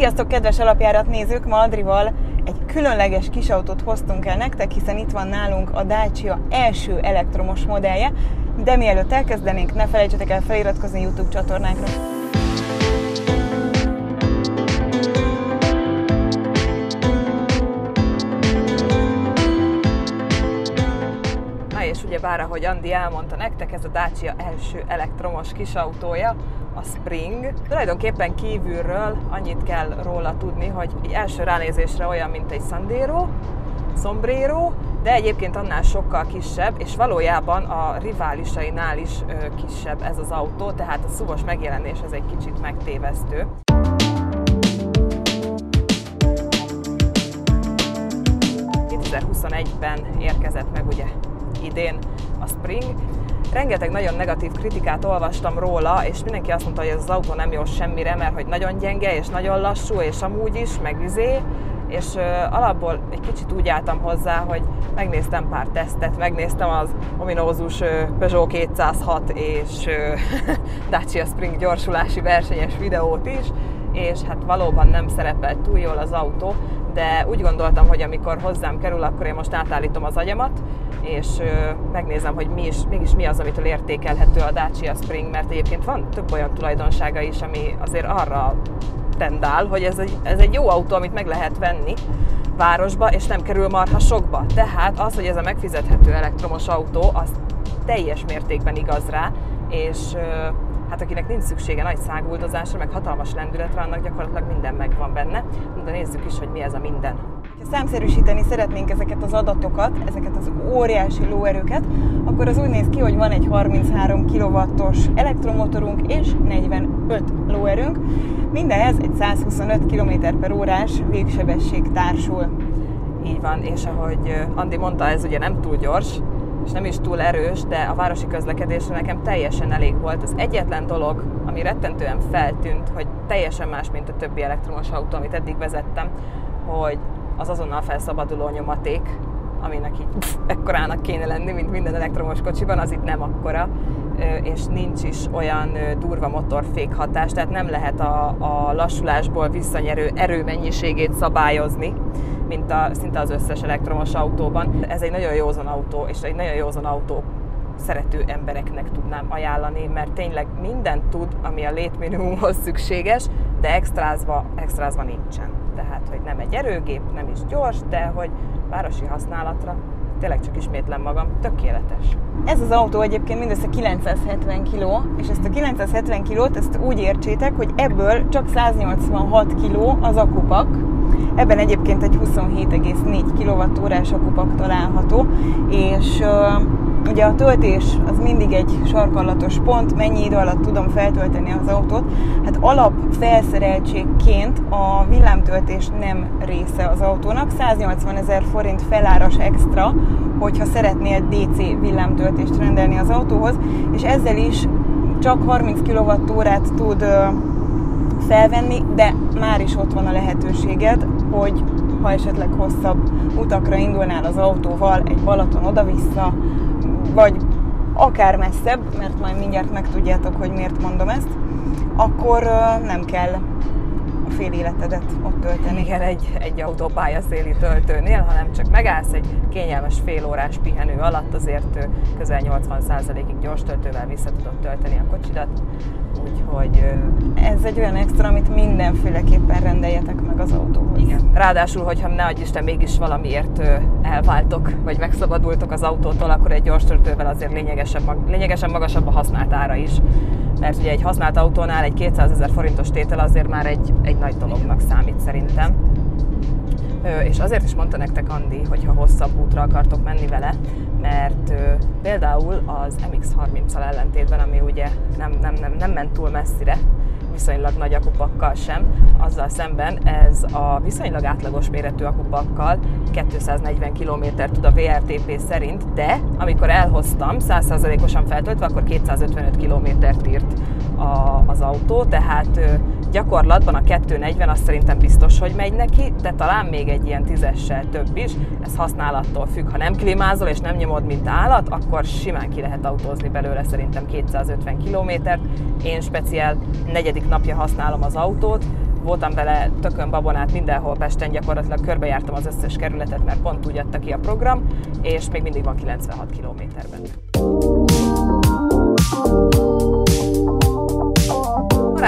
Sziasztok, kedves alapjárat nézők! Ma Adrival egy különleges kis autót hoztunk el nektek, hiszen itt van nálunk a Dacia első elektromos modellje, de mielőtt elkezdenénk, ne felejtsetek el feliratkozni YouTube csatornánkra. Na és ugye bár ahogy Andi elmondta nektek, ez a Dacia első elektromos kisautója, a Spring. Tulajdonképpen kívülről annyit kell róla tudni, hogy első ránézésre olyan, mint egy Sandero, Sombrero, de egyébként annál sokkal kisebb, és valójában a riválisainál is kisebb ez az autó, tehát a szuvos megjelenés ez egy kicsit megtévesztő. ben érkezett meg ugye idén a Spring, rengeteg nagyon negatív kritikát olvastam róla, és mindenki azt mondta, hogy ez az autó nem jó semmire, mert hogy nagyon gyenge, és nagyon lassú, és amúgy is, meg izé, és alapból egy kicsit úgy álltam hozzá, hogy megnéztem pár tesztet, megnéztem az ominózus Peugeot 206 és Dacia Spring gyorsulási versenyes videót is, és hát valóban nem szerepelt túl jól az autó, de úgy gondoltam, hogy amikor hozzám kerül, akkor én most átállítom az agyamat, és megnézem, hogy mi is, mégis mi az, amitől értékelhető a Dacia Spring, mert egyébként van több olyan tulajdonsága is, ami azért arra tendál, hogy ez egy, ez egy jó autó, amit meg lehet venni városba, és nem kerül marha sokba. Tehát az, hogy ez a megfizethető elektromos autó, az teljes mértékben igaz rá, és hát akinek nincs szüksége nagy száguldozásra, meg hatalmas lendületre, annak gyakorlatilag minden megvan benne. De nézzük is, hogy mi ez a minden. Ha számszerűsíteni szeretnénk ezeket az adatokat, ezeket az óriási lóerőket, akkor az úgy néz ki, hogy van egy 33 kW-os elektromotorunk és 45 lóerőnk. Mindenhez egy 125 km per órás végsebesség társul. Így van, és ahogy Andi mondta, ez ugye nem túl gyors, és nem is túl erős, de a városi közlekedésre nekem teljesen elég volt. Az egyetlen dolog, ami rettentően feltűnt, hogy teljesen más, mint a többi elektromos autó, amit eddig vezettem, hogy az azonnal felszabaduló nyomaték, aminek így ekkorának kéne lenni, mint minden elektromos kocsiban, az itt nem akkora, és nincs is olyan durva motorfék hatás, tehát nem lehet a, a lassulásból visszanyerő erőmennyiségét szabályozni, mint a, szinte az összes elektromos autóban. Ez egy nagyon józan autó, és egy nagyon józan autó szerető embereknek tudnám ajánlani, mert tényleg mindent tud, ami a létminimumhoz szükséges, de extrázva, extrázva nincsen. Tehát, hogy nem egy erőgép, nem is gyors, de hogy városi használatra tényleg csak ismétlem magam, tökéletes. Ez az autó egyébként mindössze 970 kg, és ezt a 970 kilót ezt úgy értsétek, hogy ebből csak 186 kg az akupak, Ebben egyébként egy 27,4 kWh akupak található, és Ugye a töltés az mindig egy sarkallatos pont, mennyi idő alatt tudom feltölteni az autót. Hát alap felszereltségként a villámtöltés nem része az autónak. 180 ezer forint feláras extra, hogyha szeretnél DC villámtöltést rendelni az autóhoz, és ezzel is csak 30 kWh tud felvenni, de már is ott van a lehetőséged, hogy ha esetleg hosszabb utakra indulnál az autóval, egy Balaton oda-vissza, vagy akár messzebb, mert majd mindjárt megtudjátok, hogy miért mondom ezt, akkor nem kell a fél életedet ott tölteni. Igen, egy, egy autópályaszéli töltőnél, hanem csak megállsz egy kényelmes fél órás pihenő alatt, azért közel 80%-ig gyors töltővel vissza tudod tölteni a kocsidat, úgyhogy... Ez egy olyan extra, amit mindenféleképpen rendeljetek meg az autóhoz. Igen. Ráadásul, hogyha ne adj Isten mégis valamiért elváltok, vagy megszabadultok az autótól, akkor egy gyors töltővel azért lényegesen, lényegesen magasabb a használt ára is mert ugye egy használt autónál egy 200 ezer forintos tétel azért már egy, egy nagy dolognak számít szerintem. És azért is mondta nektek Andi, hogy ha hosszabb útra akartok menni vele, mert például az MX-30-al ellentétben, ami ugye nem, nem, nem, nem ment túl messzire, viszonylag nagy akupakkal sem, azzal szemben ez a viszonylag átlagos méretű akupakkal 240 km tud a VRTP szerint, de amikor elhoztam 100%-osan feltöltve, akkor 255 km-t írt a, az autó, tehát gyakorlatban a 240 az szerintem biztos, hogy megy neki, de talán még egy ilyen tízessel több is. Ez használattól függ. Ha nem klímázol és nem nyomod, mint állat, akkor simán ki lehet autózni belőle szerintem 250 kilométert. Én speciál negyedik napja használom az autót, voltam vele tökön babonát mindenhol Pesten, gyakorlatilag körbejártam az összes kerületet, mert pont úgy adta ki a program, és még mindig van 96 kilométerben.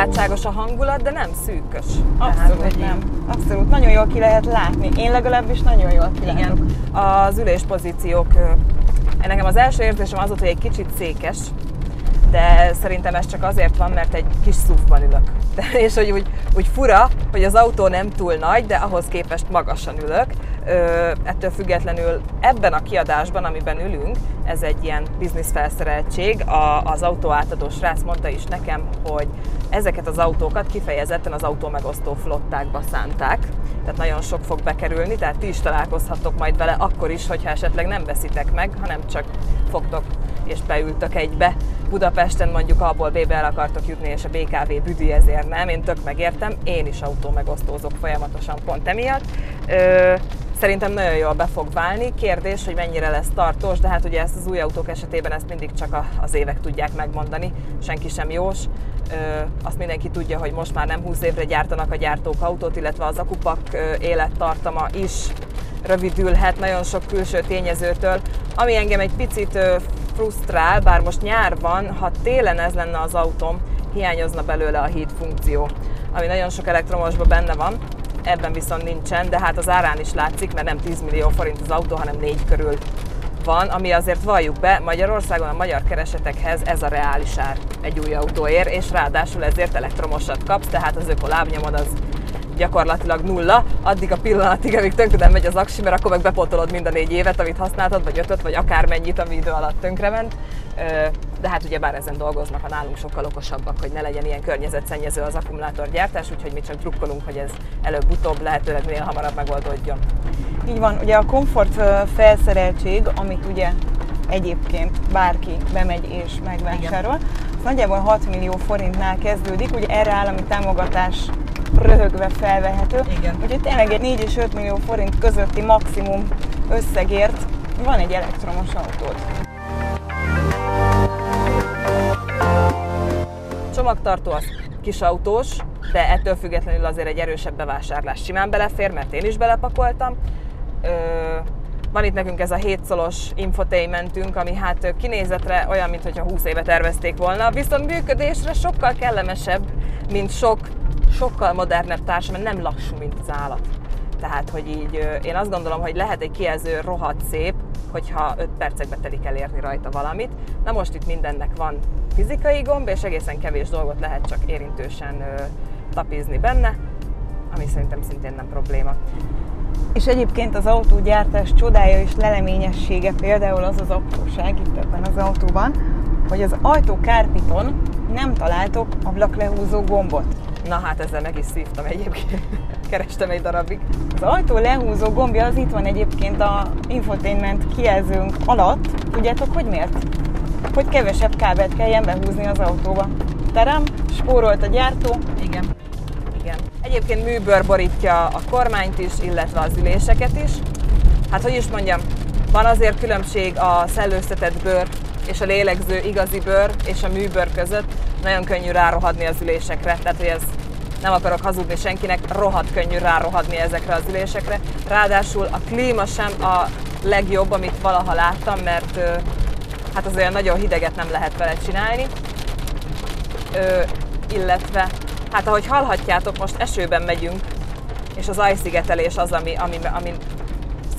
Barátságos a hangulat, de nem szűkös. Abszolút Tehát, nem. Abszolút. Nagyon jól ki lehet látni. Én legalábbis nagyon jól ki Igen. Az üléspozíciók, nekem az első érzésem az volt, hogy egy kicsit székes, de szerintem ez csak azért van, mert egy kis szufban ülök. De, és hogy úgy, úgy fura, hogy az autó nem túl nagy, de ahhoz képest magasan ülök. Ö, ettől függetlenül ebben a kiadásban, amiben ülünk, ez egy ilyen biznisz felszereltség. A, az autó átadó srác mondta is nekem, hogy ezeket az autókat kifejezetten az autó megosztó flottákba szánták, tehát nagyon sok fog bekerülni, tehát ti is találkozhattok majd vele akkor is, hogyha esetleg nem veszitek meg, hanem csak fogtok és beültök egybe. Budapesten mondjuk abból B-be el akartok jutni, és a BKV büdi ezért nem, én tök megértem, én is autó megosztózok folyamatosan pont emiatt. Ö, Szerintem nagyon jól be fog válni. Kérdés, hogy mennyire lesz tartós, de hát ugye ezt az új autók esetében ezt mindig csak az évek tudják megmondani, senki sem jós. Azt mindenki tudja, hogy most már nem 20 évre gyártanak a gyártók autót, illetve az akupak élettartama is rövidülhet nagyon sok külső tényezőtől, ami engem egy picit frusztrál, bár most nyár van, ha télen ez lenne az autóm, hiányozna belőle a híd funkció, ami nagyon sok elektromosban benne van, ebben viszont nincsen, de hát az árán is látszik, mert nem 10 millió forint az autó, hanem 4 körül van, ami azért valljuk be, Magyarországon a magyar keresetekhez ez a reális ár egy új autóért, és ráadásul ezért elektromosat kapsz, tehát az ökolábnyomod az gyakorlatilag nulla, addig a pillanatig, amíg tönkre nem megy az aksi, mert akkor meg bepotolod mind a négy évet, amit használtad, vagy ötöt, vagy akármennyit, ami idő alatt tönkrement. De hát ugye bár ezen dolgoznak, a nálunk sokkal okosabbak, hogy ne legyen ilyen környezetszennyező az akkumulátorgyártás, úgyhogy mi csak drukkolunk, hogy ez előbb-utóbb lehetőleg minél hamarabb megoldódjon. Így van, ugye a komfort felszereltség, amit ugye egyébként bárki bemegy és megvásárol, az nagyjából 6 millió forintnál kezdődik, ugye erre állami támogatás röhögve felvehető. Igen. Úgyhogy tényleg egy 4 és 5 millió forint közötti maximum összegért van egy elektromos autót. Csomagtartó az kis autós, de ettől függetlenül azért egy erősebb bevásárlás simán belefér, mert én is belepakoltam. Ö, van itt nekünk ez a 7 szolos infotainmentünk, ami hát kinézetre olyan, mintha 20 éve tervezték volna, viszont működésre sokkal kellemesebb, mint sok sokkal modernebb társam, mert nem lassú, mint az állat. Tehát, hogy így én azt gondolom, hogy lehet egy kijelző rohadt szép, hogyha 5 percekbe telik elérni rajta valamit. Na most itt mindennek van fizikai gomb, és egészen kevés dolgot lehet csak érintősen tapizni benne, ami szerintem szintén nem probléma. És egyébként az autógyártás csodája és leleményessége például az az apróság itt ebben az autóban, hogy az ajtókárpiton nem találtok ablaklehúzó gombot. Na hát ezzel meg is szívtam egyébként. Kerestem egy darabig. Az ajtó lehúzó gombja az itt van egyébként a infotainment kijelzőnk alatt. Tudjátok, hogy miért? Hogy kevesebb kábelt kelljen behúzni az autóba. Terem, spórolt a gyártó. Igen. Igen. Egyébként műbőr borítja a kormányt is, illetve az üléseket is. Hát hogy is mondjam, van azért különbség a szellőztetett bőr és a lélegző igazi bőr és a műbőr között. Nagyon könnyű rárohadni az ülésekre, tehát hogy ez nem akarok hazudni senkinek, rohadt könnyű rárohadni ezekre az ülésekre. Ráadásul a klíma sem a legjobb, amit valaha láttam, mert hát az olyan nagyon hideget nem lehet vele csinálni. Ö, illetve, hát ahogy hallhatjátok, most esőben megyünk, és az ajszigetelés az, ami, ami, ami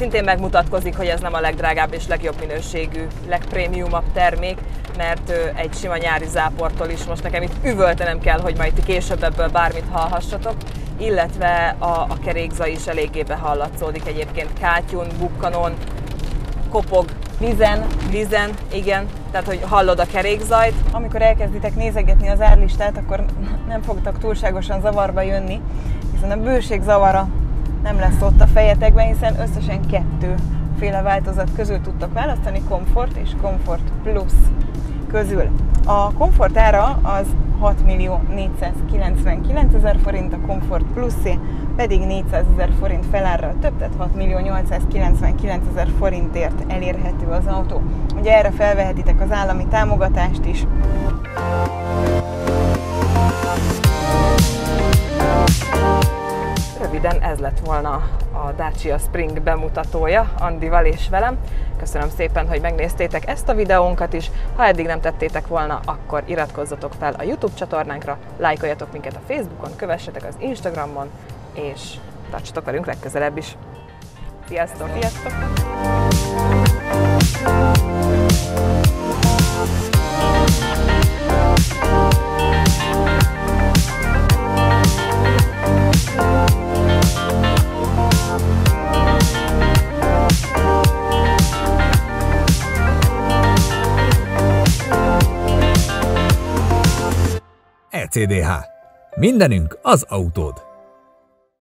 szintén megmutatkozik, hogy ez nem a legdrágább és legjobb minőségű, legprémiumabb termék, mert egy sima nyári záportól is most nekem itt üvöltenem kell, hogy majd ti később ebből bármit hallhassatok, illetve a, a kerékza is eléggé behallatszódik egyébként kátyun, bukkanon, kopog, vizen. Vizen, igen. Tehát, hogy hallod a kerékzajt. Amikor elkezditek nézegetni az árlistát, akkor nem fogtak túlságosan zavarba jönni, hiszen a bőség zavara nem lesz ott a fejetekben, hiszen összesen kettő féle változat közül tudtak választani, Comfort és Comfort Plus közül. A Comfort ára az 6 millió 499 ezer forint, a Comfort plus pedig 400 ezer forint felárral több, tehát 6 millió 899 ezer forintért elérhető az autó. Ugye erre felvehetitek az állami támogatást is. Röviden ez lett volna a Dacia Spring bemutatója Andival és velem. Köszönöm szépen, hogy megnéztétek ezt a videónkat is. Ha eddig nem tettétek volna, akkor iratkozzatok fel a YouTube csatornánkra, lájkoljatok minket a Facebookon, kövessetek az Instagramon, és tartsatok velünk legközelebb is. Sziasztok! Sziasztok! ECDH. Mindenünk az autód.